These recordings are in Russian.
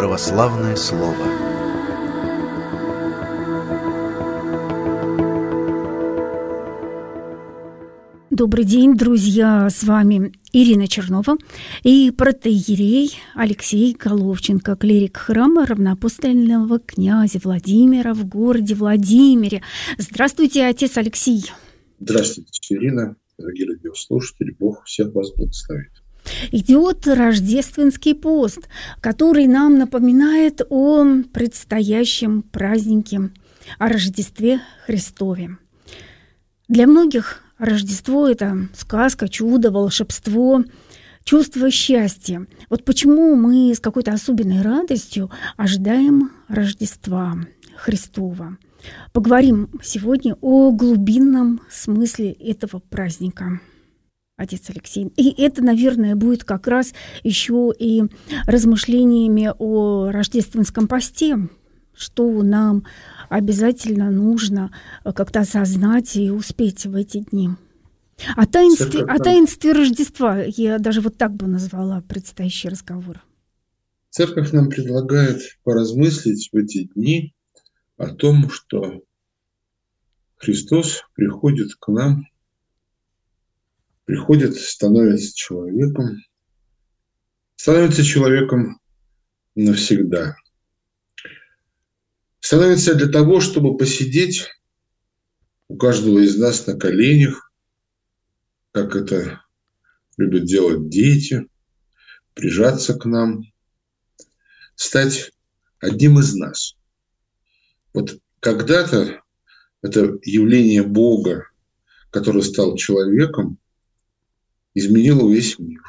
Православное слово Добрый день, друзья! С вами Ирина Чернова и протеерей Алексей Головченко, клирик храма равноапостольного князя Владимира в городе Владимире. Здравствуйте, отец Алексей! Здравствуйте, Ирина, дорогие радиослушатели. Бог всех вас благословит. Идет рождественский пост, который нам напоминает о предстоящем празднике, о Рождестве Христове. Для многих Рождество – это сказка, чудо, волшебство, чувство счастья. Вот почему мы с какой-то особенной радостью ожидаем Рождества Христова. Поговорим сегодня о глубинном смысле этого праздника отец Алексей. И это, наверное, будет как раз еще и размышлениями о рождественском посте, что нам обязательно нужно как-то осознать и успеть в эти дни. О таинстве, о таинстве Рождества я даже вот так бы назвала предстоящий разговор. Церковь нам предлагает поразмыслить в эти дни о том, что Христос приходит к нам приходит, становится человеком, становится человеком навсегда. Становится для того, чтобы посидеть у каждого из нас на коленях, как это любят делать дети, прижаться к нам, стать одним из нас. Вот когда-то это явление Бога, который стал человеком, изменило весь мир.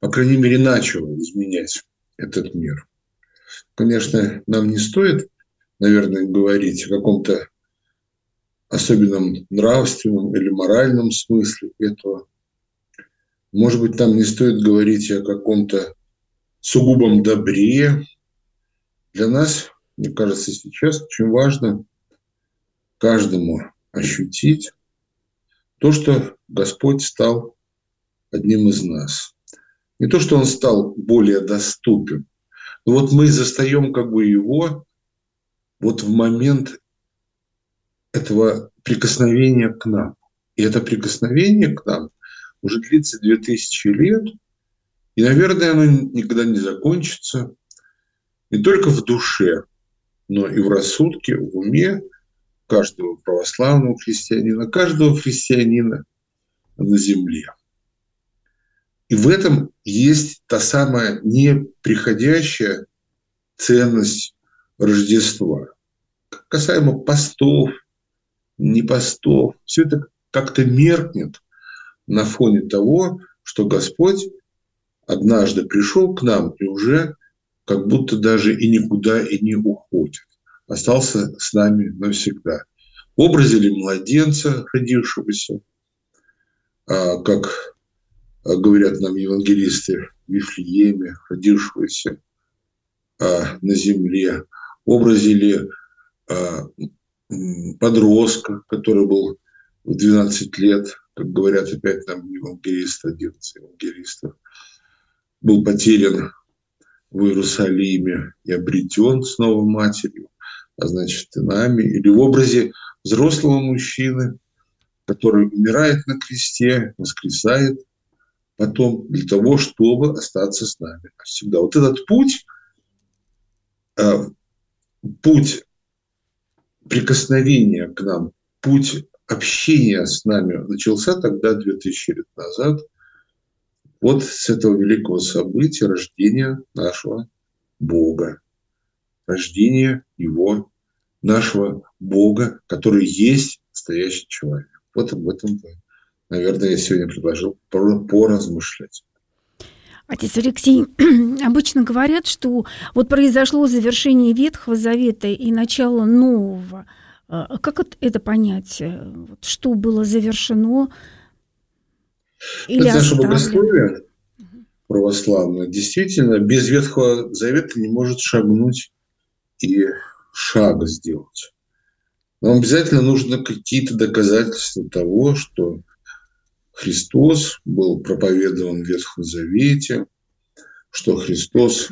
По крайней мере, начало изменять этот мир. Конечно, нам не стоит, наверное, говорить о каком-то особенном нравственном или моральном смысле этого. Может быть, там не стоит говорить о каком-то сугубом добре. Для нас, мне кажется, сейчас очень важно каждому ощутить то, что Господь стал одним из нас. Не то, что Он стал более доступен, но вот мы застаем как бы Его вот в момент этого прикосновения к нам. И это прикосновение к нам уже длится 2000 лет, и, наверное, оно никогда не закончится не только в душе, но и в рассудке, в уме, каждого православного христианина, каждого христианина на земле. И в этом есть та самая неприходящая ценность Рождества. Касаемо постов, не постов, все это как-то меркнет на фоне того, что Господь однажды пришел к нам и уже как будто даже и никуда и не уходит остался с нами навсегда. В образе ли младенца, родившегося, а, как говорят нам евангелисты, в Вифлееме, родившегося а, на земле, в образе ли а, подростка, который был в 12 лет, как говорят опять нам евангелисты, 11 евангелистов, был потерян в Иерусалиме и обретен снова матерью а значит и нами, или в образе взрослого мужчины, который умирает на кресте, воскресает потом для того, чтобы остаться с нами всегда. Вот этот путь, э, путь прикосновения к нам, путь общения с нами начался тогда, 2000 лет назад, вот с этого великого события рождения нашего Бога рождения его, нашего Бога, который есть настоящий человек. Вот об этом, наверное, я сегодня предложил поразмышлять. Отец Алексей, обычно говорят, что вот произошло завершение Ветхого Завета и начало нового. А как это понять? Что было завершено или Это наше богословие православное. Действительно, без Ветхого Завета не может шагнуть и шага сделать. Нам обязательно нужно какие-то доказательства того, что Христос был проповедован в Ветхом Завете, что Христос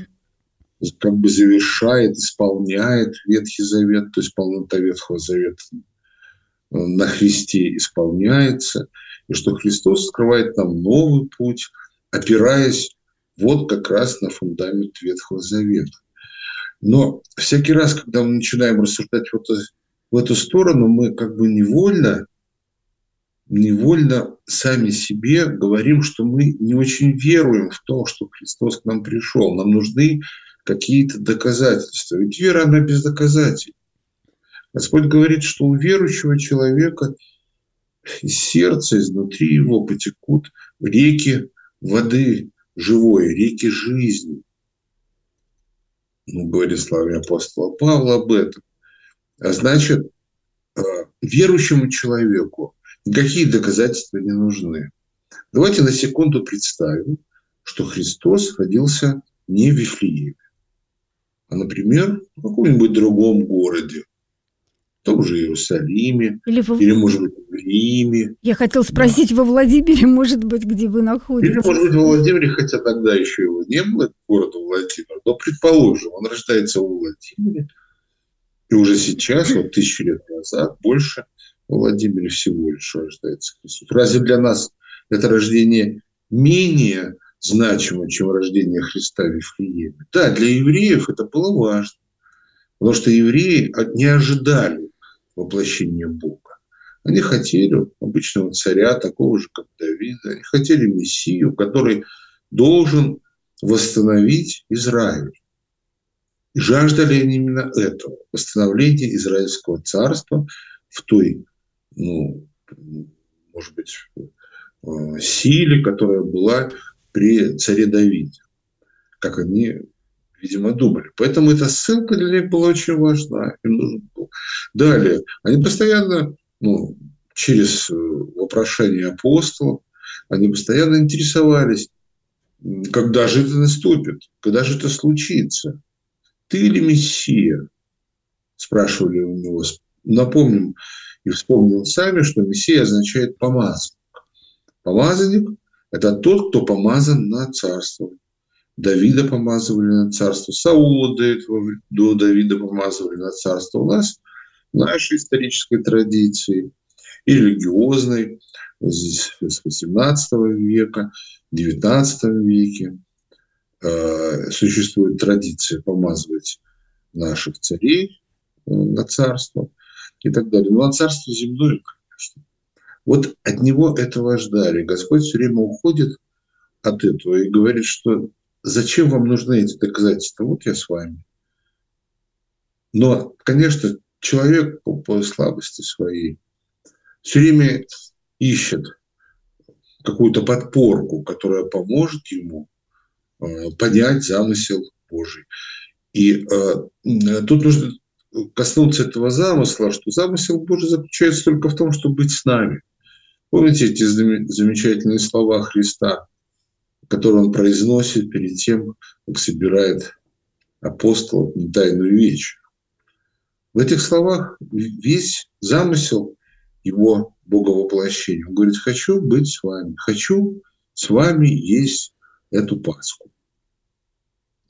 как бы завершает, исполняет Ветхий Завет, то есть полнота Ветхого Завета на Христе исполняется, и что Христос открывает нам новый путь, опираясь вот как раз на фундамент Ветхого Завета. Но всякий раз, когда мы начинаем рассуждать вот в эту сторону, мы как бы невольно, невольно сами себе говорим, что мы не очень веруем в то, что Христос к нам пришел. Нам нужны какие-то доказательства. Ведь вера, она без доказательств. Господь говорит, что у верующего человека из сердца, изнутри его потекут реки воды живой, реки жизни. Ну, говорит словами апостола Павла об этом. А значит, э, верующему человеку никакие доказательства не нужны. Давайте на секунду представим, что Христос родился не в Вифлееме, а, например, в каком-нибудь другом городе, том же Иерусалиме, или, в... или может быть, в Риме. Я хотел спросить, да. во Владимире, может быть, где вы находитесь? Или, может быть, во Владимире, хотя тогда еще его не было, города Владимир, но, предположим, он рождается во Владимире, и уже сейчас, вот тысячу лет назад, больше во Владимире всего лишь рождается Христос. Разве для нас это рождение менее значимо, чем рождение Христа в Вифлееме? Да, для евреев это было важно, потому что евреи не ожидали воплощения Бога. Они хотели обычного царя, такого же, как Давид. Они хотели Мессию, который должен восстановить Израиль. И жаждали они именно этого, восстановления Израильского царства в той, ну, может быть, э, силе, которая была при царе Давиде, как они, видимо, думали. Поэтому эта ссылка для них была очень важна. Им нужен был. Далее, они постоянно, ну, через э, вопрошение апостолов, они постоянно интересовались, когда же это наступит, когда же это случится ты или Мессия? Спрашивали у него. Напомним и вспомним сами, что Мессия означает помазанник. Помазанник – это тот, кто помазан на царство. Давида помазывали на царство, Саула до, этого, до Давида помазывали на царство. У нас в нашей исторической традиции и религиозной, с 18 века, 19 веке, Э, существует традиция помазывать наших царей э, на царство и так далее. Ну, а царство земное, конечно. Вот от него этого ждали. Господь все время уходит от этого и говорит, что зачем вам нужны эти доказательства? Вот я с вами. Но, конечно, человек по, по слабости своей все время ищет какую-то подпорку, которая поможет ему Э, понять замысел Божий. И э, тут нужно коснуться этого замысла, что замысел Божий заключается только в том, чтобы быть с нами. Помните эти замечательные слова Христа, которые он произносит перед тем, как собирает апостолов на тайную вечер. В этих словах весь замысел его боговоплощения. Он говорит, хочу быть с вами, хочу с вами есть эту Пасху.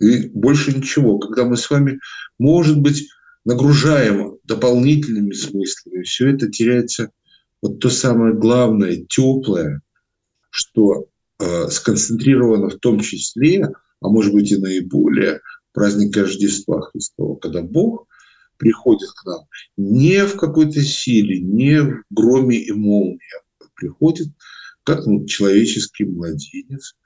И больше ничего. Когда мы с вами, может быть, нагружаем дополнительными смыслами, все это теряется вот то самое главное, теплое, что сконцентрировано в том числе, а может быть и наиболее, праздник Рождества Христова, когда Бог приходит к нам не в какой-то силе, не в громе и молнии, а приходит как ну, человеческий младенец,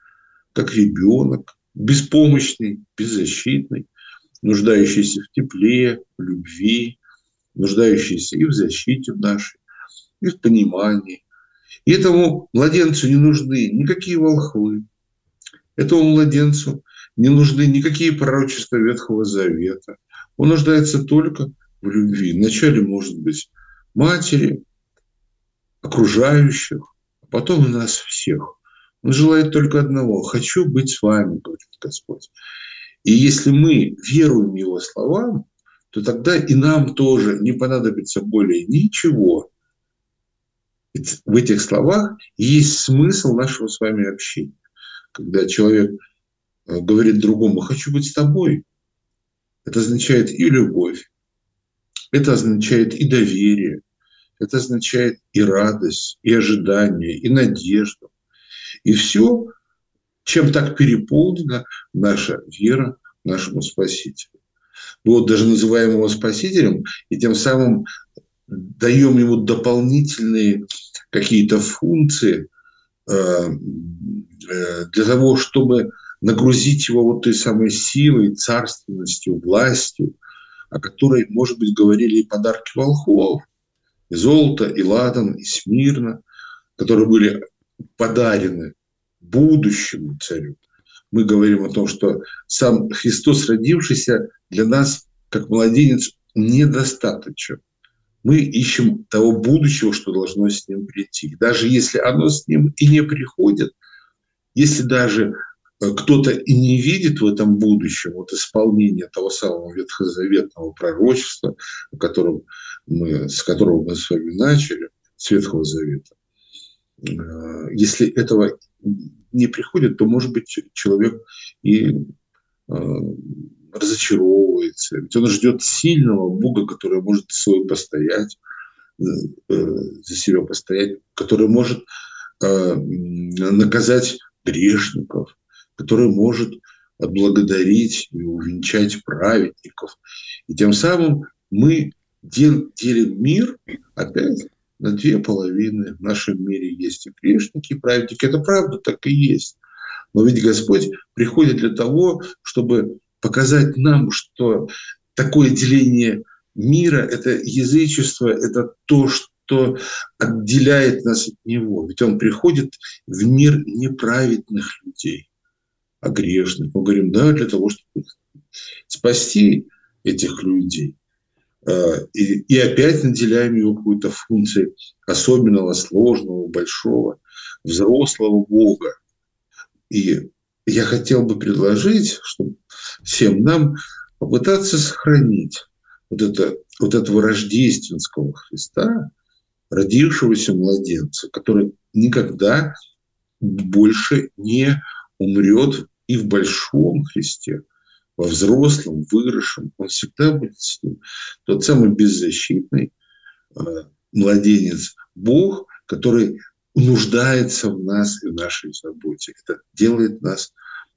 как ребенок, беспомощный, беззащитный, нуждающийся в тепле, в любви, нуждающийся и в защите нашей, и в понимании. И этому младенцу не нужны никакие волхвы, этому младенцу не нужны никакие пророчества Ветхого Завета. Он нуждается только в любви. Вначале, может быть, матери, окружающих, а потом и нас всех – он желает только одного. «Хочу быть с вами», говорит Господь. И если мы веруем Его словам, то тогда и нам тоже не понадобится более ничего. В этих словах есть смысл нашего с вами общения. Когда человек э, говорит другому «хочу быть с тобой», Это означает и любовь, это означает и доверие, это означает и радость, и ожидание, и надежду. И все, чем так переполнена наша вера нашему Спасителю. Мы вот даже называем его Спасителем, и тем самым даем ему дополнительные какие-то функции э, э, для того, чтобы нагрузить его вот той самой силой, царственностью, властью, о которой, может быть, говорили и подарки волхвов, и золото, и ладан, и смирно, которые были подарены будущему царю. Мы говорим о том, что сам Христос, родившийся, для нас, как младенец, недостаточен. Мы ищем того будущего, что должно с ним прийти. Даже если оно с ним и не приходит, если даже э, кто-то и не видит в этом будущем вот исполнение того самого ветхозаветного пророчества, о котором мы, с которого мы с вами начали, с Ветхого Завета, э, если этого не приходит, то, может быть, человек и э, разочаровывается. Ведь он ждет сильного Бога, который может свой постоять, э, за себя постоять, который может наказать грешников, который может отблагодарить и увенчать праведников. И тем самым мы делим мир опять на две половины. В нашем мире есть и грешники, и праведники. Это правда, так и есть. Но ведь Господь приходит для того, чтобы показать нам, что такое деление мира – это язычество, это то, что отделяет нас от Него. Ведь Он приходит в мир неправедных людей, а грешных. Мы говорим, да, для того, чтобы спасти этих людей. Э, и, и опять наделяем его какой-то функцией особенного, сложного, большого, взрослого Бога. И я хотел бы предложить, чтобы всем нам попытаться сохранить вот, это, вот этого рождественского Христа, родившегося младенца, который никогда больше не умрет и в большом Христе, во взрослом, выросшем, он всегда будет с ним. Тот самый беззащитный э, младенец Бог, который нуждается в нас и в нашей заботе. Это делает нас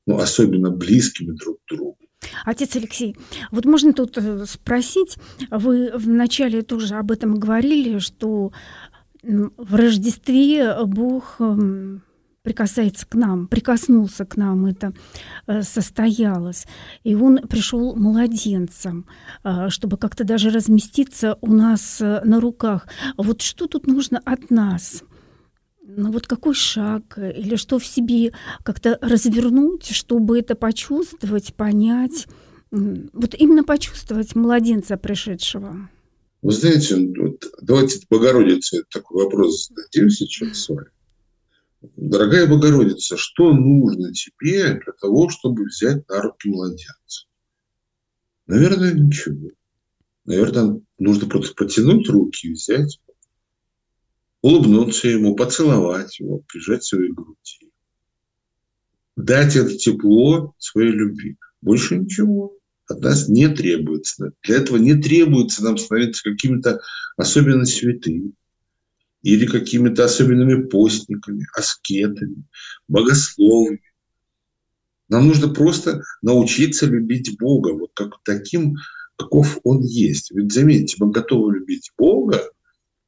ну, особенно близкими друг к другу. Отец Алексей, вот можно тут э, спросить, вы вначале тоже об этом говорили, что в Рождестве Бог эм, прикасается к нам, прикоснулся к нам, это э, состоялось. И он пришел младенцем, э, чтобы как-то даже разместиться у нас на руках. Вот что тут нужно от нас? Ну вот какой шаг или что в себе как-то развернуть, чтобы это почувствовать, понять, вот именно почувствовать младенца пришедшего? Вы знаете, вот, давайте Богородице такой вопрос зададим сейчас с вами. Дорогая Богородица, что нужно тебе для того, чтобы взять на руки младенца? Наверное, ничего. Наверное, нужно просто протянуть руки и взять, улыбнуться ему, поцеловать его, прижать свои груди. Дать это тепло своей любви. Больше ничего от нас не требуется. Для этого не требуется нам становиться какими-то особенно святыми или какими-то особенными постниками, аскетами, богословами. Нам нужно просто научиться любить Бога, вот как таким, каков Он есть. Ведь заметьте, мы готовы любить Бога,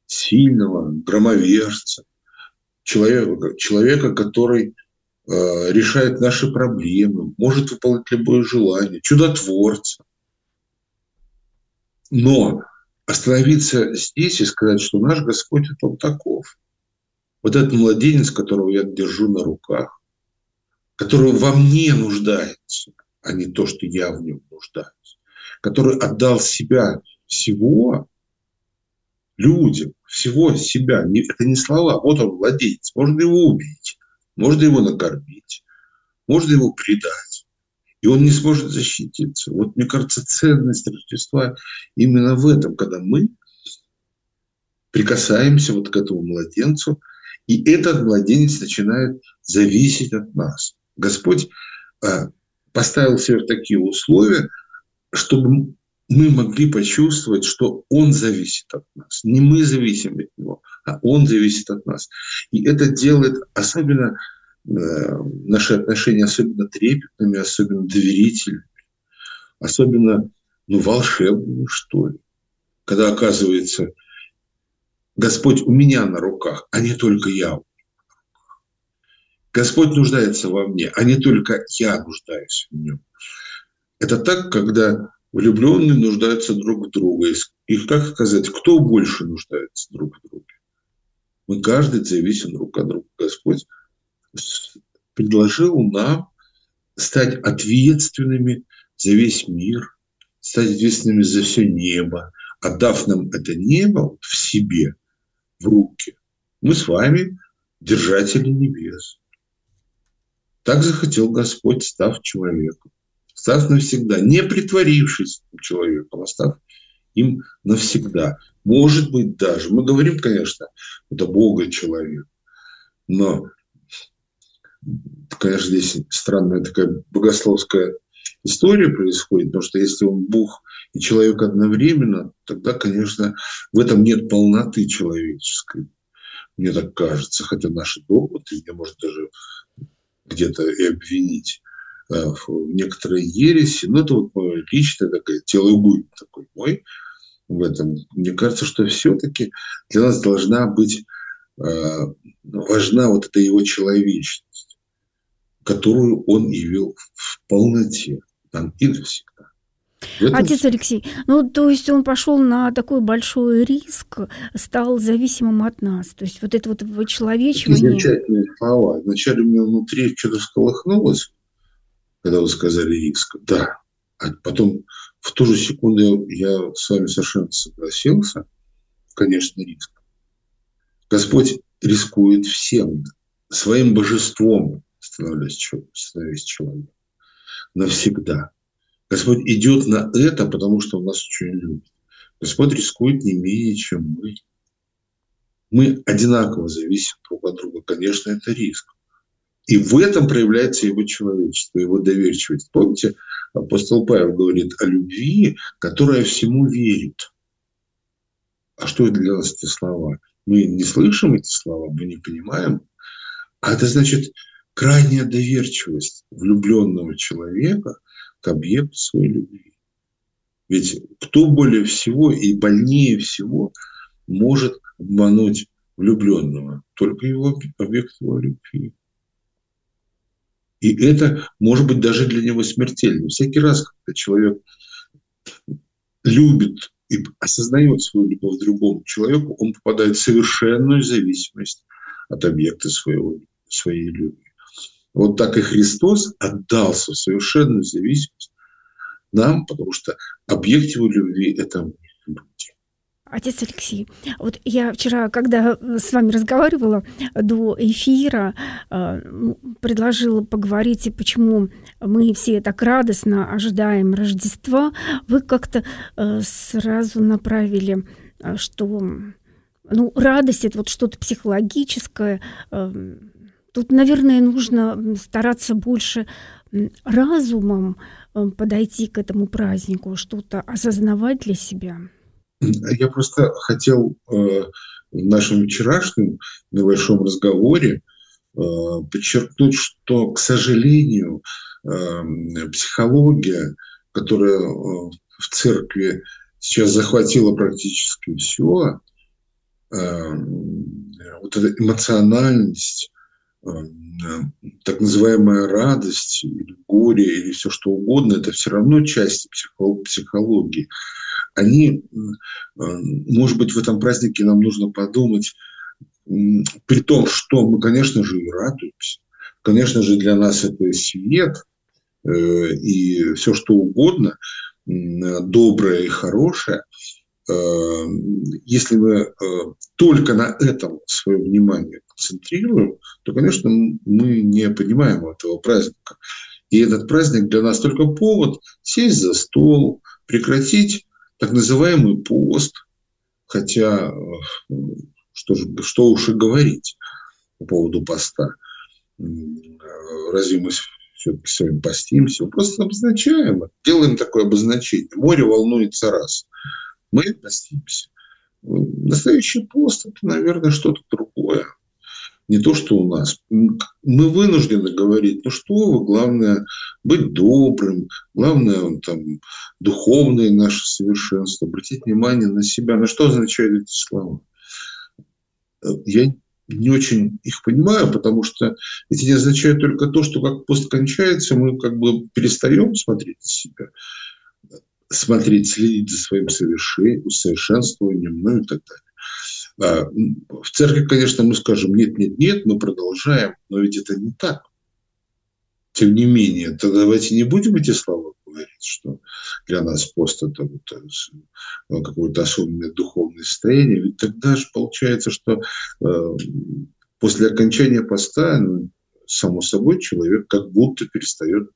сильного, громовержца, человека, человека который э, решает наши проблемы, может выполнить любое желание, чудотворца. Но остановиться здесь и сказать, что наш Господь – это он таков. Вот этот младенец, которого я держу на руках, который во мне нуждается, а не то, что я в нем нуждаюсь, который отдал себя всего людям, всего себя. Это не слова. Вот он младенец. Можно его убить, можно его накормить, можно его предать и он не сможет защититься. Вот мне кажется, ценность Рождества именно в этом, когда мы прикасаемся вот к этому младенцу, и этот младенец начинает зависеть от нас. Господь э, поставил себе такие условия, чтобы мы могли почувствовать, что Он зависит от нас. Не мы зависим от Него, а Он зависит от нас. И это делает особенно э, наши отношения особенно трепетными, особенно доверительными, особенно ну, волшебными, что ли. Когда оказывается, Господь у меня на руках, а не только я. Господь нуждается во мне, а не только я нуждаюсь в нем. Это так, когда влюбленные нуждаются друг в друге. И как сказать, кто больше нуждается друг в друге? Мы каждый зависим друг от друга. Господь предложил нам стать ответственными за весь мир, стать ответственными за все небо, отдав нам это небо в себе, в руки. Мы с вами держатели небес. Так захотел Господь, став человеком став навсегда, не притворившись человеком, а им навсегда. Может быть даже, мы говорим, конечно, это Бога человек, но, конечно, здесь странная такая богословская история происходит, потому что если он Бог и человек одновременно, тогда, конечно, в этом нет полноты человеческой. Мне так кажется, хотя наши доводы, меня может даже где-то и обвинить. Э, в некоторой ереси. Ну, это вот мое личное такое, телогуй такой мой в этом. Мне кажется, что все-таки для нас должна быть э, важна вот эта его человечность, которую он явил в полноте, там и навсегда. Отец Алексей, ну то есть он пошел на такой большой риск, стал зависимым от нас. То есть вот это вот вычеловечивание... Замечательные слова. Вначале у меня внутри что-то всколыхнулось, когда вы сказали риск. Да. А потом в ту же секунду я с вами совершенно согласился. Конечно, риск. Господь рискует всем, своим божеством становясь, становясь человеком. Навсегда. Господь идет на это, потому что Он нас очень любит. Господь рискует не менее, чем мы. Мы одинаково зависим друг от друга. Конечно, это риск. И в этом проявляется его человечество, его доверчивость. Помните, апостол Павел говорит о любви, которая всему верит. А что это для нас эти слова? Мы не слышим эти слова, мы не понимаем. А это значит крайняя доверчивость влюбленного человека к объекту своей любви. Ведь кто более всего и больнее всего может обмануть влюбленного? Только его объект его любви. И это может быть даже для него смертельно. Всякий раз, когда человек любит и осознает свою любовь другому человеку, он попадает в совершенную зависимость от объекта своего, своей любви. Вот так и Христос отдался в совершенную зависимость нам, потому что объект его любви – это люди. Отец Алексей, вот я вчера, когда с вами разговаривала до эфира, э, предложила поговорить, почему мы все так радостно ожидаем Рождества, вы как-то э, сразу направили, э, что ну, радость это вот что-то психологическое. Тут, наверное, нужно стараться больше разумом подойти к этому празднику, что-то осознавать для себя. Я просто хотел э, в нашем вчерашнем небольшом разговоре э, подчеркнуть, что, к сожалению, э, психология, которая в церкви сейчас захватила практически все, вот эта эмоциональность, так называемая радость или горе или все что угодно, это все равно часть психологии они, э, может быть, в этом празднике нам нужно подумать, при том, что мы, конечно же, и радуемся. Конечно же, для нас это свет э, и все что угодно, доброе и хорошее. Э, если мы только на этом свое внимание концентрируем, то, конечно, мы не понимаем этого праздника. И этот праздник для нас только повод сесть за стол, прекратить так называемый пост, хотя э, что, же, что уж и говорить по поводу поста. Разве мы все-таки с вами постимся. Мы просто обозначаем, делаем такое обозначение. Море волнуется раз. Мы постимся. Настоящий пост – это, наверное, что-то другое. Не то, что у нас. Мы вынуждены говорить, ну что вы, главное быть добрым, главное там, духовное наше совершенство, обратить внимание на себя. На что означают эти слова? Я не очень их понимаю, потому что эти не означают только то, что как пост кончается, мы как бы перестаем смотреть на себя, смотреть, следить за своим совершенствованием, ну и так далее. А, в церкви, конечно, мы скажем, нет, нет, нет, мы продолжаем, но ведь это не так. Тем не менее, тогда давайте не будем эти слова говорить, что для нас пост это вот э, какое-то особенное духовное состояние. Ведь тогда же получается, что э, после окончания поста, ну, само собой, человек как будто перестает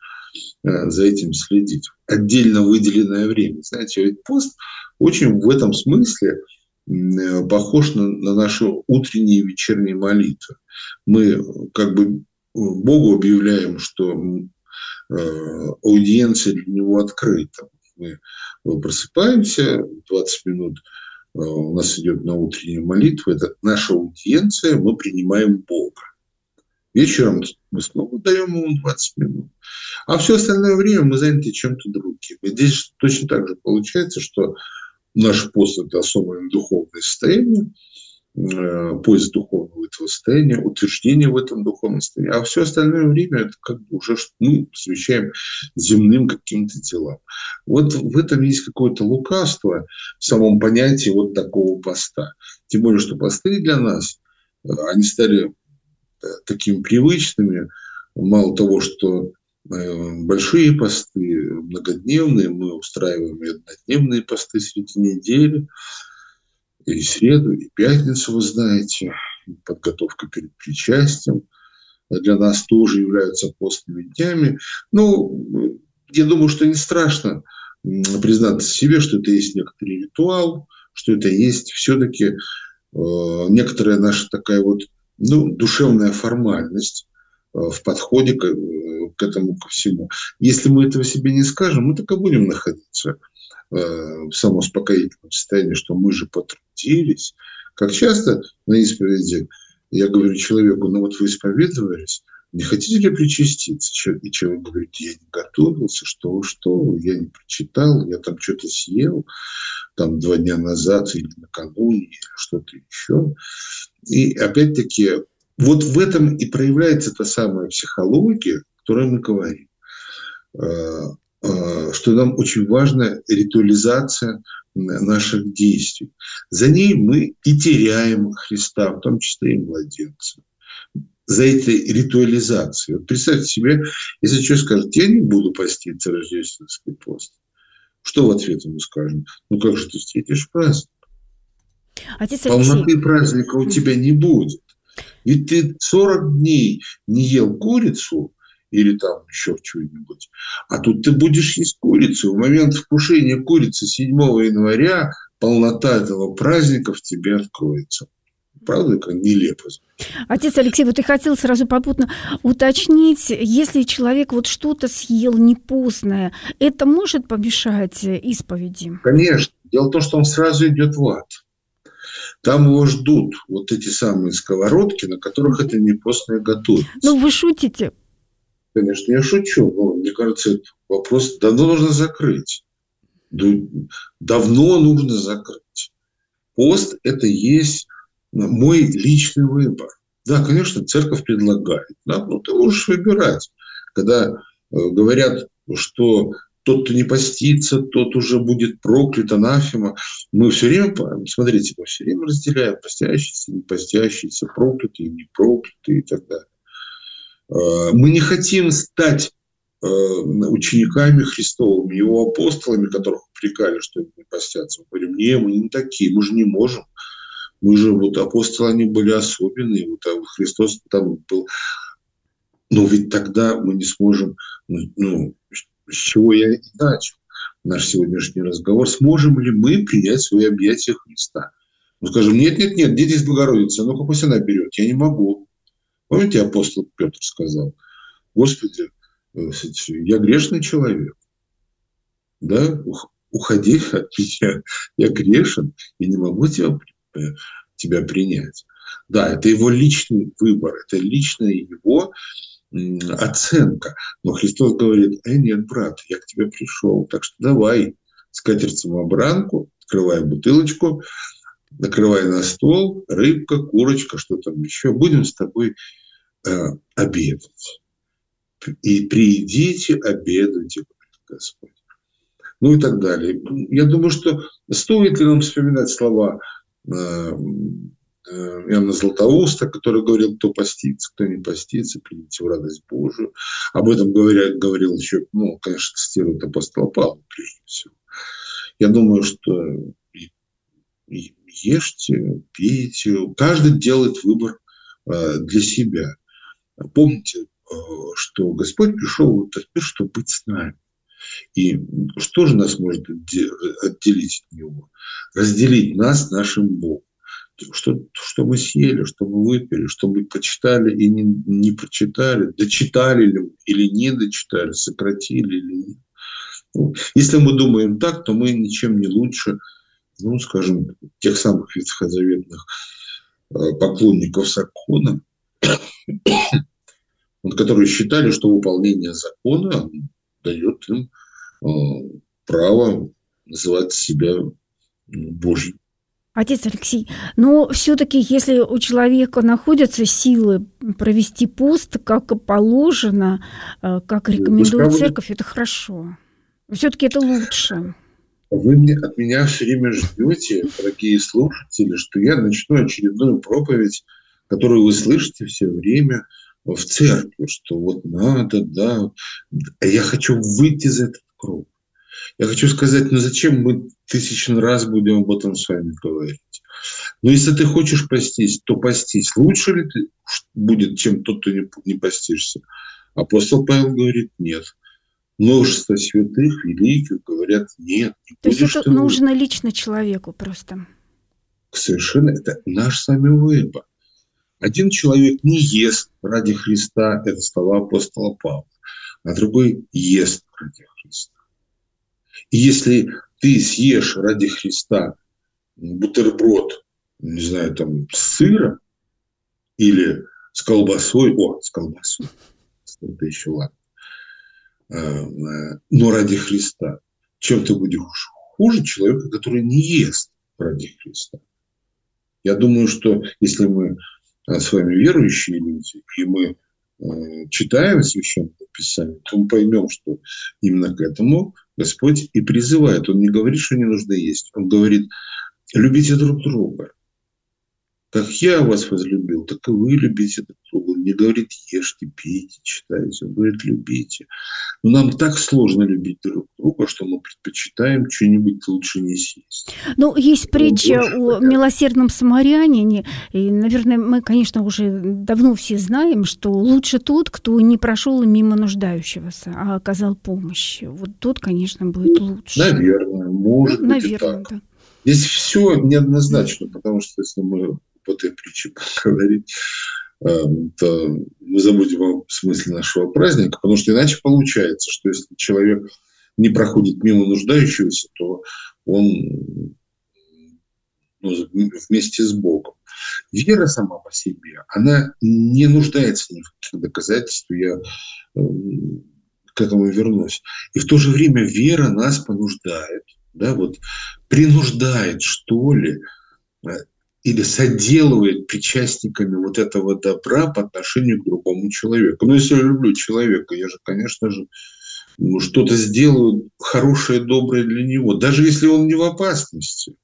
э, за этим следить. Отдельно выделенное время. Знаете, ведь пост очень в этом смысле похож на, на наши утренние и вечерние молитвы. Мы как бы Богу объявляем, что Э, аудиенция для него открыта. Мы просыпаемся, 20 минут э, у нас идет на утреннюю молитву, это наша аудиенция, мы принимаем Бога. Вечером мы снова даем ему 20 минут. А все остальное время мы заняты чем-то другим. И здесь точно так же получается, что наш пост – это особое духовное состояние – Э, поиск духовного этого состояния, утверждение в этом духовном состоянии. А все остальное время это как бы уже мы посвящаем земным каким-то делам. Вот в этом есть какое-то лукавство в самом понятии вот такого поста. Тем более, что посты для нас, э, они стали э, такими привычными. Мало того, что большие посты, многодневные, мы устраиваем и однодневные посты среди недели – и среду, и пятницу, вы знаете, подготовка перед причастием для нас тоже являются постными днями. Ну, я думаю, что не страшно признаться себе, что это есть некоторый ритуал, что это есть все-таки э, некоторая наша такая вот ну, душевная формальность э, в подходе к, э, к этому ко всему. Если мы этого себе не скажем, мы так и будем находиться Э, в самоуспокоительном состоянии, что мы же потрудились. Как часто на исповеди я говорю человеку, ну вот вы исповедовались, не хотите ли причаститься? И человек говорит, я не готовился, что что, я не прочитал, я там что-то съел, там два дня назад или накануне, или что-то еще. И опять-таки, вот в этом и проявляется та самая психология, мы говорим. Э, Э, что нам очень важна ритуализация наших действий. За ней мы и теряем Христа, в том числе и младенца. За этой ритуализацией. Вот представьте себе, если человек скажет, я не буду поститься рождественский пост. Что в ответ ему скажем? Ну как же ты встретишь праздник? Отец Полноты праздника у тебя не будет. Ведь ты 40 дней не ел курицу, или там еще что-нибудь. А тут ты будешь есть курицу. В момент вкушения курицы 7 января полнота этого праздника в тебе откроется. Правда, как нелепо. Отец Алексей, вот я хотел сразу попутно уточнить, если человек вот что-то съел непостное, это может помешать исповеди? Конечно. Дело в том, что он сразу идет в ад. Там его ждут вот эти самые сковородки, на которых это непостное готовится. Ну, вы шутите. Конечно, я шучу, но мне кажется, этот вопрос давно нужно закрыть. Давно нужно закрыть. Пост – это есть мой личный выбор. Да, конечно, церковь предлагает. Да, но ты можешь выбирать. Когда э, говорят, что тот, кто не постится, тот уже будет проклят, анафема. Мы все время, смотрите, мы все время разделяем постящиеся, не постящиеся, проклятые, не проклятые и так далее. Э, мы не хотим стать э, учениками Христовыми, его апостолами, которых упрекали, что они не постятся. Мы говорим, не, мы не такие, мы же не можем. Мы же, вот апостолы, они были особенные, вот а Христос там был. Но ведь тогда мы не сможем, ну, с чего я и начал наш сегодняшний разговор, сможем ли мы принять свои объятия Христа? Мы скажем, нет, нет, нет, дети с Богородицы, ну-ка пусть она берет, я не могу. Помните, апостол Петр сказал, Господи, я грешный человек. Да, уходи от меня, я грешен и не могу тебя, тебя принять. Да, это его личный выбор, это личная его оценка. Но Христос говорит, э, нет, брат, я к тебе пришел, так что давай скатерть самобранку, открывай бутылочку, накрывай на стол, рыбка, курочка, что там еще, будем с тобой э, обедать. И приидите, обедайте, Господь. Ну и так далее. Я думаю, что стоит ли нам вспоминать слова э, э, Иоанна Златоуста, который говорил, кто постится, кто не постится, примите в радость Божию. Об этом говоря, говорил еще, ну, конечно, цитирует апостола Павла прежде всего. Я думаю, что ешьте, пейте. Каждый делает выбор э, для себя. Помните, э, что Господь пришел в этот мир, чтобы быть с нами. И что же нас может отделить от Него? Разделить нас нашим Богом. Что, что мы съели, что мы выпили, что мы прочитали и не, не прочитали, дочитали ли или не дочитали, сократили или нет. Ну, если мы думаем так, то мы ничем не лучше, ну, скажем, тех самых ветхозаветных э, поклонников закона, которые считали, что выполнение закона дает им э, право называть себя Божьим. Отец Алексей, но все-таки, если у человека находятся силы провести пост, как положено, э, как ну, рекомендует церковь, это хорошо. Все-таки это лучше. Вы мне, от меня все время ждете, дорогие слушатели, что я начну очередную проповедь, которую вы слышите все время в церкви, что вот надо, да. А я хочу выйти из этого круга. Я хочу сказать, ну зачем мы тысячный раз будем об этом с вами говорить? Но если ты хочешь постись, то постись. Лучше ли ты будет, чем тот, кто не, не постишься? Апостол Павел говорит, нет множество святых, великих, говорят, нет. Не То есть это нужно лично человеку просто. Совершенно. Это наш с вами выбор. Один человек не ест ради Христа, это слова апостола Павла, а другой ест ради Христа. И если ты съешь ради Христа бутерброд, не знаю, там, с сыром или с колбасой, о, с колбасой, это еще ладно, Э, но ради Христа. Чем ты будешь хуже человека, который не ест ради Христа? Я думаю, что если мы с вами верующие люди, и мы э, читаем Священное Писание, то мы поймем, что именно к этому Господь и призывает. Он не говорит, что не нужно есть. Он говорит, любите друг друга. Как я вас возлюбил, так и вы любите друг друга. Не говорит, ешьте, пейте, читайте. Он говорит, любите. Но нам так сложно любить друг друга, что мы предпочитаем что-нибудь лучше не съесть. Ну, есть притча о хотят. милосердном самарянине. И, наверное, мы, конечно, уже давно все знаем, что лучше тот, кто не прошел мимо нуждающегося, а оказал помощь. Вот тот, конечно, будет лучше. Наверное, может ну, быть наверное, и так. Да. Здесь все неоднозначно, потому что если мы по этой притче говорить, эм, то мы забудем о смысле нашего праздника, потому что иначе получается, что если человек не проходит мимо нуждающегося, то он ну, вместе с Богом. Вера сама по себе, она не нуждается ни в каких доказательствах, я эм, к этому вернусь. И в то же время вера нас понуждает, да, вот принуждает, что ли, э, или соделывает причастниками вот этого добра по отношению к другому человеку. Ну, если я люблю человека, я же, конечно же, ну, что-то сделаю хорошее, доброе для него, даже если он не в опасности.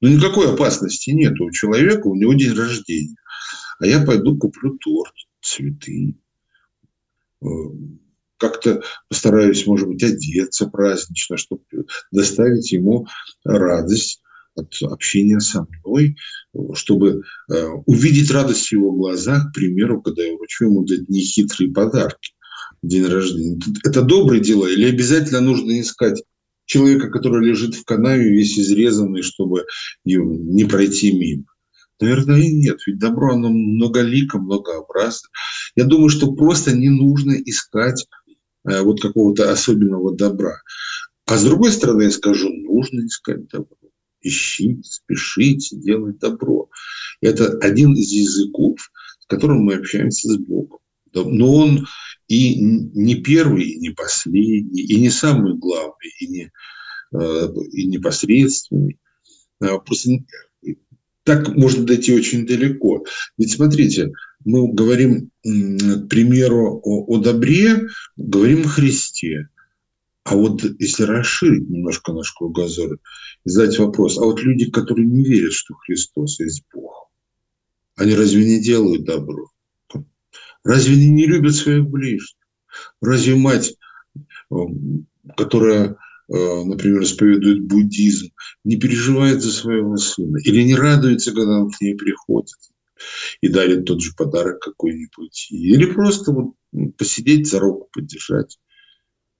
Ну, никакой опасности нет у человека, у него день рождения. А я пойду куплю торт, цветы, э, как-то постараюсь, может быть, одеться празднично, чтобы доставить ему радость от общения со мной, чтобы э, увидеть радость в его глазах, к примеру, когда я вручу ему нехитрые подарки день рождения. Это добрые дела или обязательно нужно искать человека, который лежит в канаве весь изрезанный, чтобы не пройти мимо? Наверное, и нет. Ведь добро, оно многолико, многообразно. Я думаю, что просто не нужно искать э, вот какого-то особенного добра. А с другой стороны, я скажу, нужно искать добро. Ищите, спешите, делать добро. Это один из языков, с которым мы общаемся с Богом. Но он и не первый, и не последний, и не самый главный, и не, э, и непосредственный. А просто так можно дойти очень далеко. Ведь смотрите, мы говорим, к примеру, о, о добре, говорим о Христе. А вот если расширить немножко наш кругозор и задать вопрос, а вот люди, которые не верят, что Христос есть Бог, они разве не делают добро? Разве они не любят своих ближних? Разве мать, э, которая, э, например, исповедует буддизм, не переживает за своего сына? Или не радуется, когда он к ней приходит? и дарит тот же подарок какой-нибудь. Или просто вот посидеть, за руку поддержать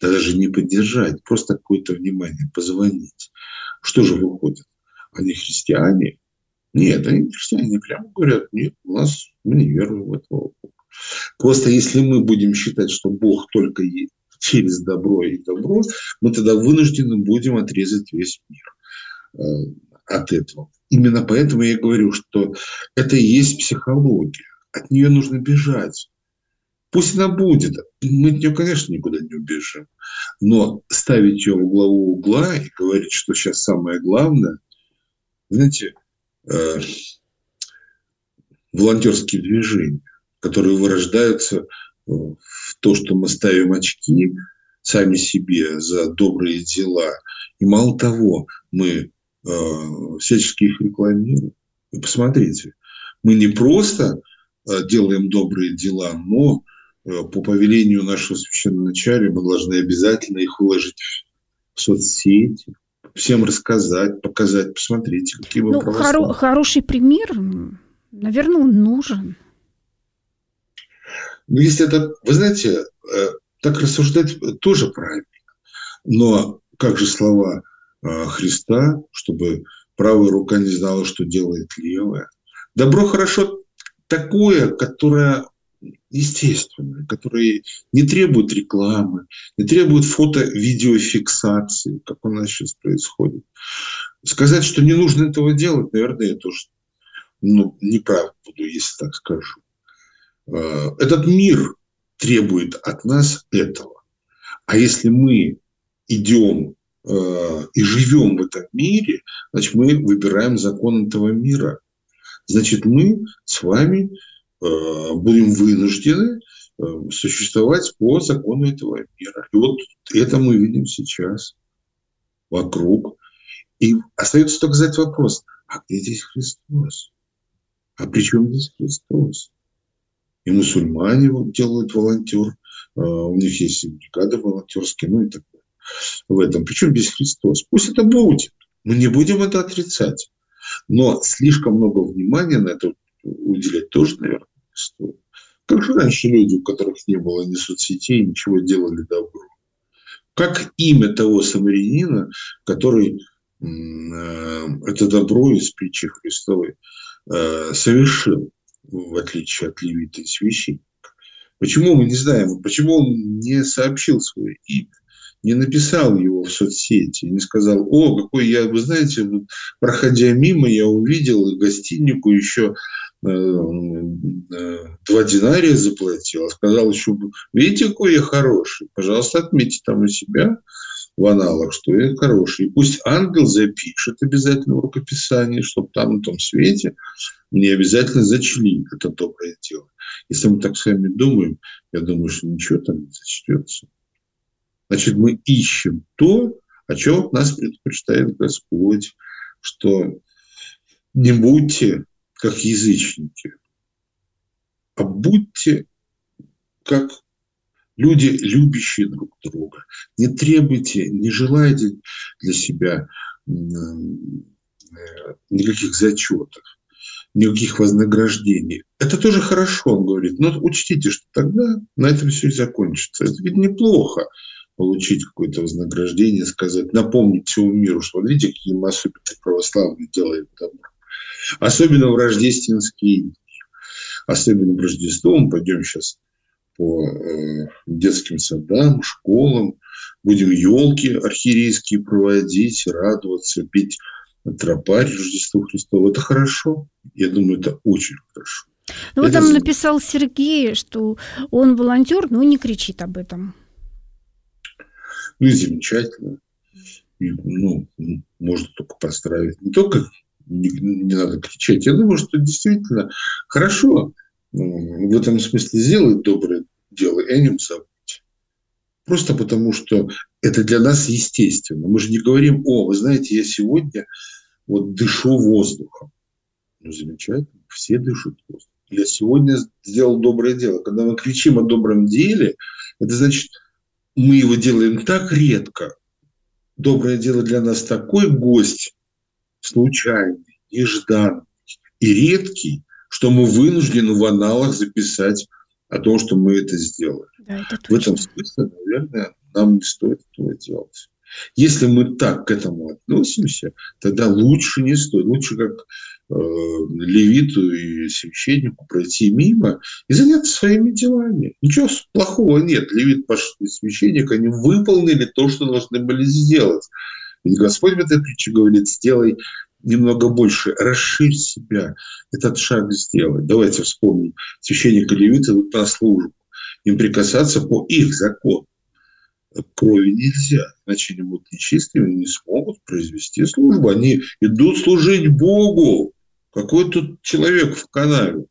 даже не поддержать, просто какое-то внимание, позвонить. Что же выходит? Они христиане? Нет, они христиане прямо говорят, нет, у нас мы не веруем в этого Бога. Просто если мы будем считать, что Бог только через добро и добро, мы тогда вынуждены будем отрезать весь мир э, от этого. Именно поэтому я говорю, что это и есть психология. От нее нужно бежать. Пусть она будет. Мы от нее, конечно, никуда не убежим. Но ставить ее в главу угла и говорить, что сейчас самое главное, знаете, э, волонтерские движения, которые вырождаются в то, что мы ставим очки сами себе за добрые дела. И мало того, мы э, всячески их рекламируем. И посмотрите, мы не просто э, делаем добрые дела, но Э, по повелению нашего священноначалия мы должны обязательно их выложить в соцсети, всем рассказать, показать, посмотрите, какие мы ну, хоро- Хороший пример, наверное, он нужен. Ну, если это, вы знаете, э, так рассуждать тоже правильно. Но как же слова э, Христа, чтобы правая рука не знала, что делает левая. Добро хорошо такое, которое естественные, которые не требуют рекламы, не требуют фото-видеофиксации, как у нас сейчас происходит. Сказать, что не нужно этого делать, наверное, я тоже ну, неправ буду, если так скажу. А, этот мир требует от нас этого. А если мы идем а, и живем в этом мире, значит, мы выбираем закон этого мира. Значит, мы с вами Э, будем вынуждены э, существовать по закону этого мира. И вот это мы видим сейчас вокруг. И остается только задать вопрос, а где здесь Христос? А при чем здесь Христос? И мусульмане делают волонтер, э, у них есть бригады волонтерские, ну и так далее. В этом. Причем здесь Христос? Пусть это будет. Мы не будем это отрицать. Но слишком много внимания на это уделять тоже, наверное, стоит. Как же раньше люди, у которых не было ни соцсетей, ничего делали добро? Как имя того самарянина, который э, это добро из притчи Христовой э, совершил, в отличие от левита и священника? Почему мы не знаем, почему он не сообщил свое имя? Не написал его в соцсети, не сказал, о, какой я, вы знаете, проходя мимо, я увидел гостинику еще Э, э, два динария заплатил, а сказал еще, видите, какой я хороший, пожалуйста, отметьте там у себя в аналог, что я хороший. И пусть ангел запишет обязательно в рукописании, чтобы там на том свете мне обязательно зачли это доброе дело. Если мы так с вами думаем, я думаю, что ничего там не зачтется. Значит, мы ищем то, о чем нас предупреждает Господь, что не будьте как язычники, а будьте как люди, любящие друг друга. Не требуйте, не желайте для себя э, никаких зачетов, никаких вознаграждений. Это тоже хорошо, он говорит, но учтите, что тогда на этом все и закончится. Это ведь неплохо получить какое-то вознаграждение, сказать, напомнить всему миру, что вот видите, какие мы особенно православные делаем добро. Особенно в рождественские. Особенно в Рождество. Мы пойдем сейчас по э, детским садам, школам, будем елки архиерейские проводить, радоваться, петь тропарь Рождеству Христову. Это хорошо. Я думаю, это очень хорошо. Ну, вот там написал Сергей, что он волонтер, но не кричит об этом. Ну и замечательно. И, ну, можно только поздравить. Не только не, не надо кричать. Я думаю, что действительно хорошо в этом смысле сделать доброе дело и о нем забыть. Просто потому, что это для нас естественно. Мы же не говорим, о, вы знаете, я сегодня вот дышу воздухом. Ну, замечательно, все дышат воздухом. Я сегодня сделал доброе дело. Когда мы кричим о добром деле, это значит, мы его делаем так редко. Доброе дело для нас такой гость, случайный, нежданный и редкий, что мы вынуждены в аналах записать о том, что мы это сделали. Да, это в этом смысле, наверное, нам не стоит этого делать. Если мы так к этому относимся, тогда лучше не стоит. Лучше как левиту и священнику пройти мимо и заняться своими делами. Ничего плохого нет. Левит и священник, они выполнили то, что должны были сделать. Ведь Господь в этой притче говорит, сделай немного больше, расширь себя, этот шаг сделать. Давайте вспомним, священника левиты идут на службу, им прикасаться по их закону крови нельзя, иначе они будут нечистыми, не смогут произвести службу. Они идут служить Богу. Какой тут человек в канаве?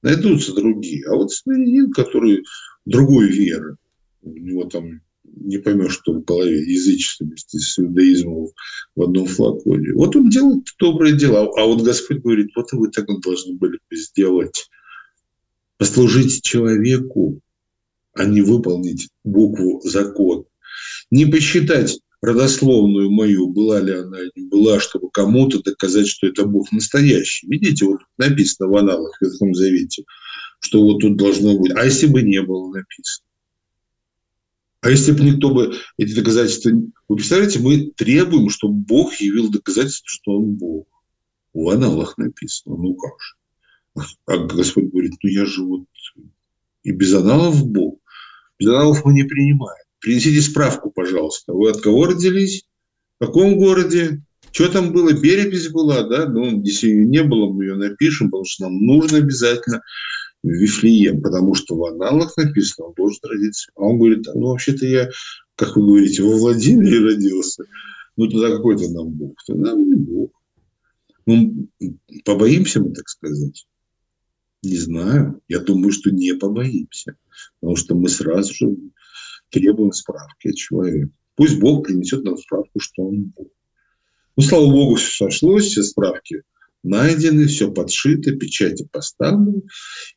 Найдутся другие. А вот смирянин, который другой веры, у него там не поймешь, что в голове язычество вместе с иудаизмом в одном флаконе. Вот он делает доброе дело. А вот Господь говорит, вот вы так должны были бы сделать. Послужить человеку, а не выполнить букву закон. Не посчитать родословную мою, была ли она не была, чтобы кому-то доказать, что это Бог настоящий. Видите, вот написано в аналах в Ветхом Завете, что вот тут должно быть. А если бы не было написано? А если бы никто бы эти доказательства... Вы представляете, мы требуем, чтобы Бог явил доказательство, что Он Бог. В аналах написано. Ну как же? А Господь говорит, ну я же вот и без аналов Бог. Без аналов мы не принимаем. Принесите справку, пожалуйста. Вы от кого родились? В каком городе? Что там было? Перепись была, да? Ну, если ее не было, мы ее напишем, потому что нам нужно обязательно в Вифлеем, потому что в аналах написано, он должен родиться. А он говорит, ну, вообще-то я, как вы говорите, во Владимире родился. Ну, тогда какой-то нам Бог? Тогда нам не Бог. Ну, побоимся мы, так сказать? Не знаю. Я думаю, что не побоимся. Потому что мы сразу же требуем справки от человека. Пусть Бог принесет нам справку, что он Бог. Ну, слава Богу, все сошлось, все справки найдены, все подшито, печати поставлены.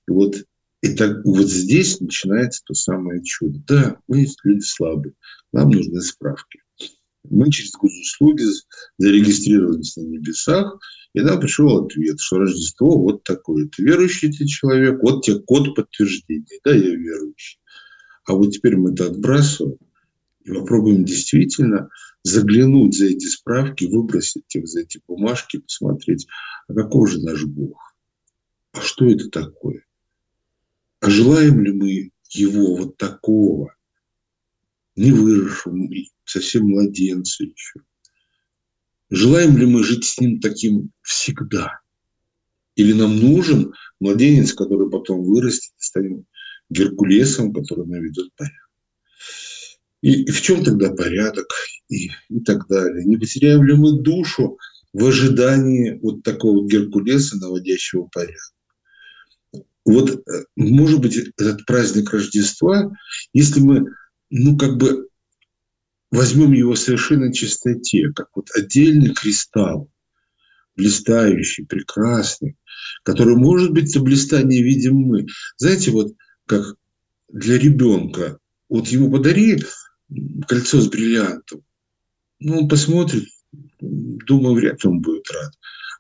И вот, и так, вот здесь начинается то самое чудо. Да, мы люди слабые, нам нужны справки. Мы через госуслуги зарегистрировались на небесах, и нам пришел ответ, что Рождество вот такое. Ты верующий ты человек, вот тебе код подтверждения. Да, я верующий. А вот теперь мы это отбрасываем и попробуем действительно заглянуть за эти справки, выбросить их за эти бумажки, посмотреть, а какой же наш Бог? А что это такое? А желаем ли мы его вот такого, не выросшего, совсем младенца еще? Желаем ли мы жить с ним таким всегда? Или нам нужен младенец, который потом вырастет и станет Геркулесом, который наведет порядок? И, и в чем тогда порядок? И, и так далее. Не потеряем ли мы душу в ожидании вот такого Геркулеса, наводящего порядок? Вот, э, может быть, этот праздник Рождества, если мы, ну, как бы возьмем его в совершенно чистоте, как вот отдельный кристалл, блистающий, прекрасный, который, может быть, за блистание видим мы. Знаете, вот как для ребенка, вот ему подари кольцо с бриллиантом, ну, он посмотрит, думаю, вряд ли он будет рад.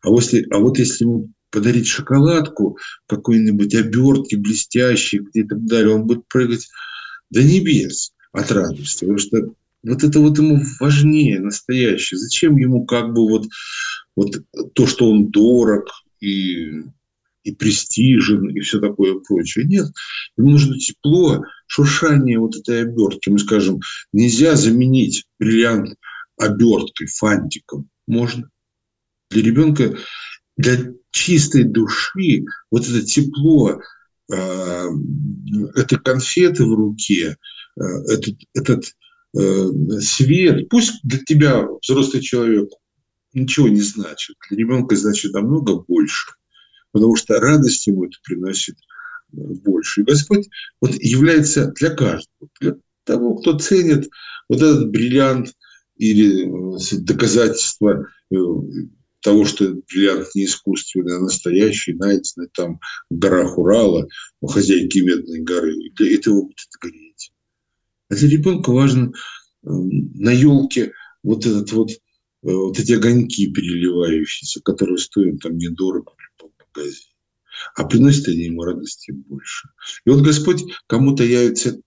А, если, а вот если ему подарить шоколадку, какой-нибудь обертки блестящей и так далее, он будет прыгать до небес от радости, потому что вот это вот ему важнее, настоящее. Зачем ему как бы вот, вот то, что он дорог и и престижен, и все такое прочее. Нет, ему нужно тепло, шуршание вот этой обертки. Мы скажем, нельзя заменить бриллиант оберткой, фантиком. Можно. Для ребенка, для чистой души вот это тепло, э, это конфеты в руке, э, этот, этот э, свет, пусть для тебя, взрослый человек, ничего не значит. Для ребенка значит намного больше, потому что радость ему это приносит больше. И Господь вот является для каждого, для того, кто ценит вот этот бриллиант или доказательство того, что бриллиант не искусственный, а настоящий, найденный там в горах Урала, у хозяйки Медной горы. И для этого будет гореть. А для ребенка важно на елке вот этот вот э, вот эти огоньки переливающиеся, которые стоят там недорого магазине. А приносят они ему радости больше. И вот Господь кому-то явится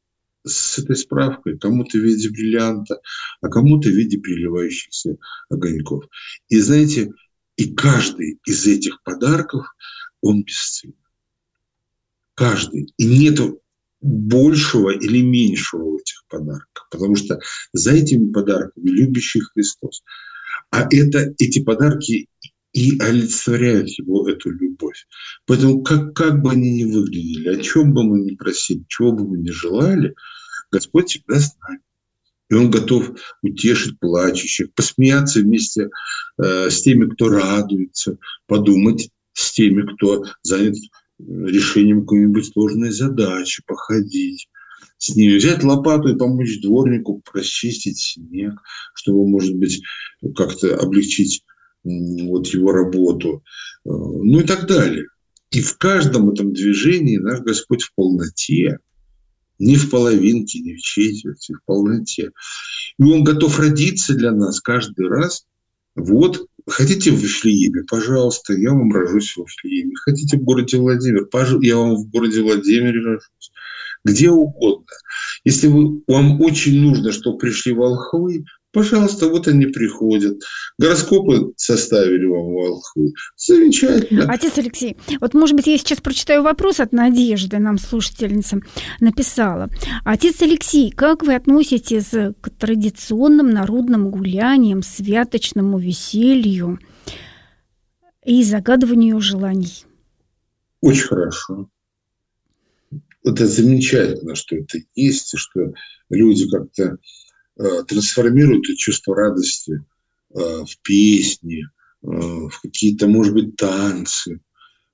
с этой справкой, кому-то в виде бриллианта, а кому-то в виде переливающихся огоньков. И знаете, и каждый из этих подарков, он бесценен. Каждый. И нету большего или меньшего этих подарках. Потому что за этими подарками любящий Христос. А это, эти подарки и олицетворяют его эту любовь. Поэтому как, как бы они ни выглядели, о чем бы мы ни просили, чего бы мы ни желали, Господь всегда с нами. И он готов утешить плачущих, посмеяться вместе э, с теми, кто радуется, подумать с теми, кто занят решением какой-нибудь сложной задачи, походить с ними, взять лопату и помочь дворнику расчистить снег, чтобы, может быть, как-то облегчить вот его работу, э, ну и так далее. И в каждом этом движении наш Господь в полноте, не в половинке, не в четверти, в полноте. И он готов родиться для нас каждый раз. Вот, хотите в Вифлееме, пожалуйста, я вам рожусь в Вифлееме. Хотите в городе Владимир, я вам в городе Владимире рожусь. Где угодно. Если вы, вам очень нужно, чтобы пришли волхвы, Пожалуйста, вот они приходят. Гороскопы составили вам волхвы. Замечательно. Отец Алексей, вот, может быть, я сейчас прочитаю вопрос от Надежды, нам слушательница написала. Отец Алексей, как вы относитесь к традиционным народным гуляниям, святочному веселью и загадыванию желаний? Очень хорошо. Это замечательно, что это есть, и что люди как-то трансформируют это чувство радости э, в песни, э, в какие-то, может быть, танцы,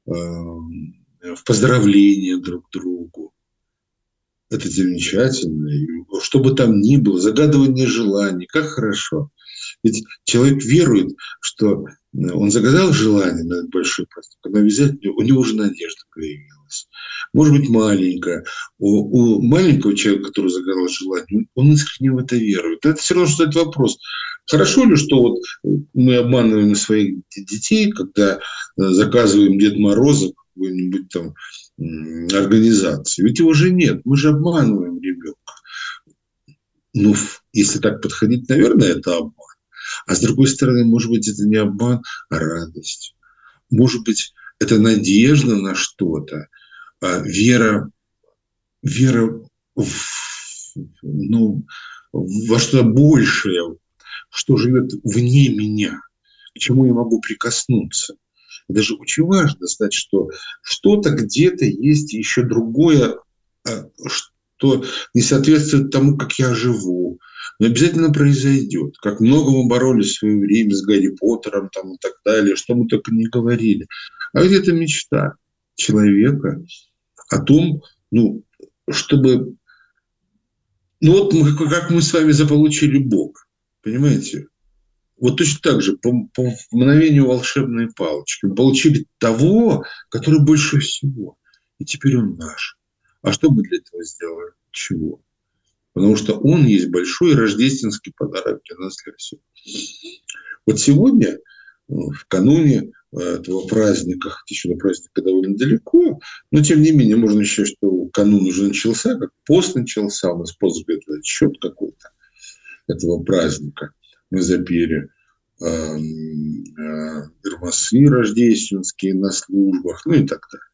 в поздравления друг другу. Это замечательно. Что бы там ни было, загадывание желаний, как хорошо. Ведь человек верует, что он загадал желание на этот большой праздник, но обязательно у него уже надежда появилась. Может быть, маленькая. У, у маленького человека, который загадал желание, он искренне в это верует. Это все равно, что это вопрос. Хорошо ли, что вот мы обманываем своих детей, когда э, заказываем Дед Мороза какой-нибудь там организации? Ведь его же нет. Мы же обманываем ребенка. Ну, если так подходить, наверное, это обман. А с другой стороны, может быть, это не обман, а радость. Может быть, это надежда на что-то, а вера, вера в, ну, во что-то большее, что живет вне меня, к чему я могу прикоснуться. Это же очень важно знать, что что-то где-то есть еще другое, а, что не соответствует тому, как я живу, но обязательно произойдет. Как много мы боролись в свое время с Гарри Поттером там, и так далее, что мы только не говорили. А ведь это мечта человека о том, ну, чтобы... Ну вот мы, как мы с вами заполучили Бог, понимаете? Вот точно так же, по, по мгновению волшебной палочки, мы получили того, который больше всего. И теперь он наш. А что мы для этого сделали? Чего? Потому что он есть большой рождественский подарок для нас, для всех. Вот сегодня, ну, в кануне э, этого праздника, еще до праздника довольно далеко, но тем не менее можно считать, что канун уже начался, как пост начался, у нас пост это счет какой-то этого праздника. Мы запели эм, э, рождественские на службах, ну и так далее.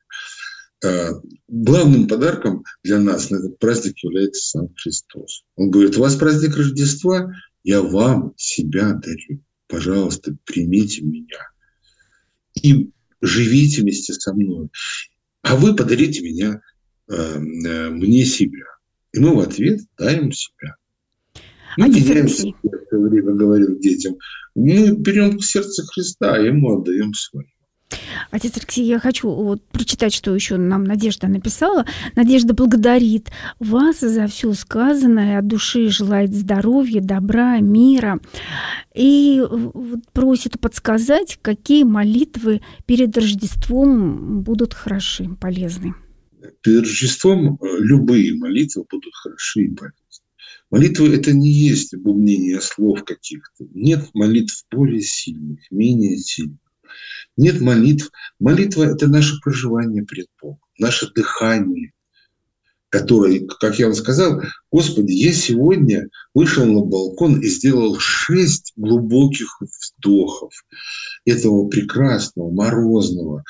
Э, главным подарком для нас на этот праздник является сам Христос. Он говорит, у вас праздник Рождества, я вам себя дарю. Пожалуйста, примите меня. И живите вместе со мной. А вы подарите меня, э, мне себя. И мы в ответ даем себя. Мы Отец меняемся, я все время говорил детям. Мы берем сердце Христа, и ему отдаем свое. Отец Алексей, я хочу вот прочитать, что еще нам Надежда написала. Надежда благодарит вас за все сказанное, от души желает здоровья, добра, мира. И просит подсказать, какие молитвы перед Рождеством будут хороши, полезны. Перед Рождеством э, любые молитвы будут хороши и полезны. Молитва – это не есть бубнение слов каких-то. Нет молитв более сильных, менее сильных. Нет молитв. Молитва – это наше проживание пред Богом, наше дыхание, которое, как я вам сказал, Господи, я сегодня вышел на балкон и сделал шесть глубоких вдохов этого прекрасного, морозного,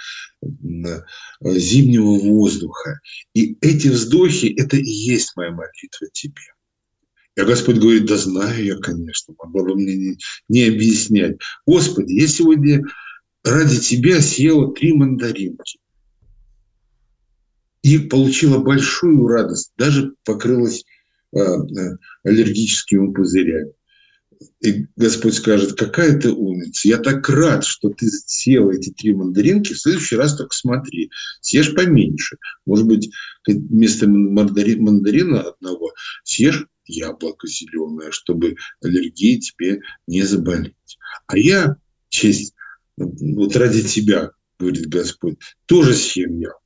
зимнего воздуха. И эти вздохи – это и есть моя молитва тебе. А Господь говорит, да знаю я, конечно, могла бы мне не, не объяснять. Господи, я сегодня ради тебя съела три мандаринки. И получила большую радость, даже покрылась э, э, аллергическими пузырями. И Господь скажет, какая ты умница, я так рад, что ты съела эти три мандаринки, в следующий раз только смотри, съешь поменьше. Может быть, вместо мандарина одного съешь яблоко зеленое, чтобы аллергии тебе не заболеть. А я, честь, вот ради тебя, говорит Господь, тоже съем яблоко.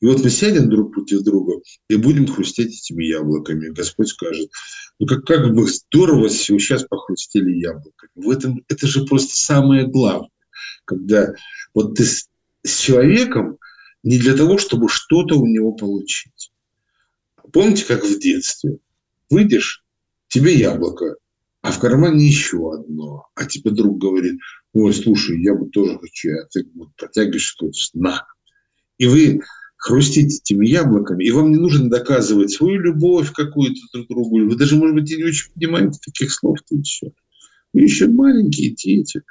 И вот мы сядем друг против друга и будем хрустеть этими яблоками. Господь скажет, ну как, как бы здорово сейчас похрустели яблоками. В этом, это же просто самое главное. Когда вот ты с, с человеком не для того, чтобы что-то у него получить. Помните, как в детстве? Выйдешь, тебе яблоко, а в кармане еще одно. А тебе друг говорит, ой, слушай, я бы тоже хочу, а ты вот протягиваешь какой-то на. И вы хрустите этими яблоками, и вам не нужно доказывать свою любовь какую-то друг другу. Вы даже, может быть, не очень понимаете таких слов-то еще. Вы еще маленькие дети.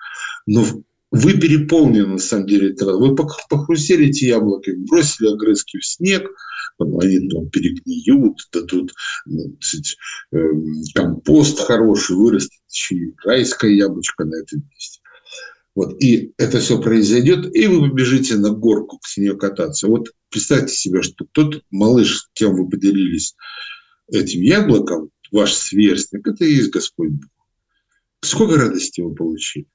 Но вы переполнены, на самом деле, вы похрустели эти яблоки, бросили огрызки в снег, они там перегниют, дадут ну, сказать, эм, компост хороший, вырастет еще и райское яблочко на этом месте. Вот, и это все произойдет, и вы побежите на горку с нее кататься. Вот представьте себе, что тот малыш, с кем вы поделились этим яблоком, ваш сверстник, это и есть Господь Бог. Сколько радости вы получили?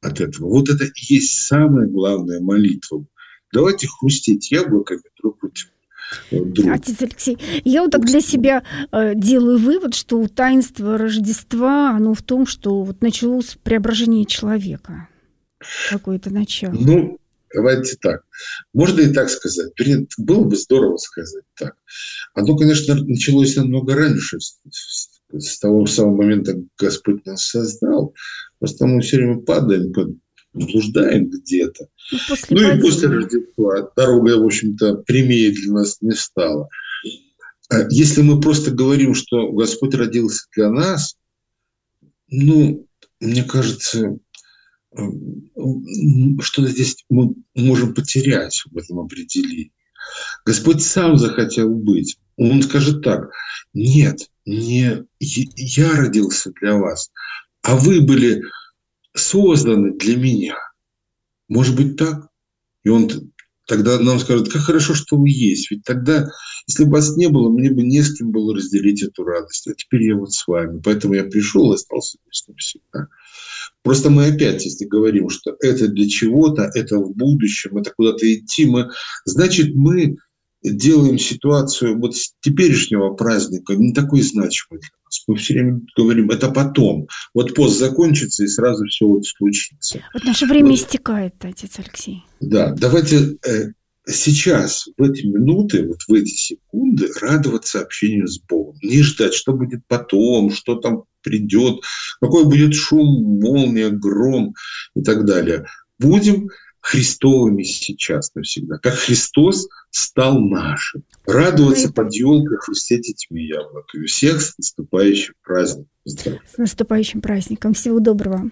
от этого. Вот это и есть самая главная молитва. Давайте хрустеть яблоками друг против друга. Отец Алексей, я вот так для себя э, делаю вывод, что у таинства Рождества, оно в том, что вот началось преображение человека. Какое-то начало. Ну, давайте так. Можно и так сказать. Было бы здорово сказать так. Оно, конечно, началось намного раньше, с того самого момента, как Господь нас создал. Просто мы все время падаем, блуждаем где-то. Ну, после ну и после Рождества дорога, в общем-то, прямее для нас не стала. А если мы просто говорим, что Господь родился для нас, ну, мне кажется, что-то здесь мы можем потерять в этом определении. Господь сам захотел быть. Он скажет так, нет, не я родился для вас, а вы были созданы для меня. Может быть так? И он тогда нам скажет, как хорошо, что вы есть. Ведь тогда, если бы вас не было, мне бы не с кем было разделить эту радость. А теперь я вот с вами. Поэтому я пришел и остался здесь навсегда. Просто мы опять, если говорим, что это для чего-то, это в будущем, это куда-то идти, мы, значит, мы делаем ситуацию вот с теперешнего праздника не такой значимой для нас. Мы все время говорим, это потом. Вот пост закончится, и сразу все вот случится. Вот наше время вот. истекает, отец Алексей. Да, давайте э, сейчас, в эти минуты, вот в эти секунды радоваться общению с Богом. Не ждать, что будет потом, что там придет, какой будет шум, молния, гром и так далее. Будем Христовыми сейчас навсегда, как Христос стал нашим. Радоваться под елкой, хрустеть этими яблоками. Всех с наступающим праздником. С наступающим праздником. Всего доброго.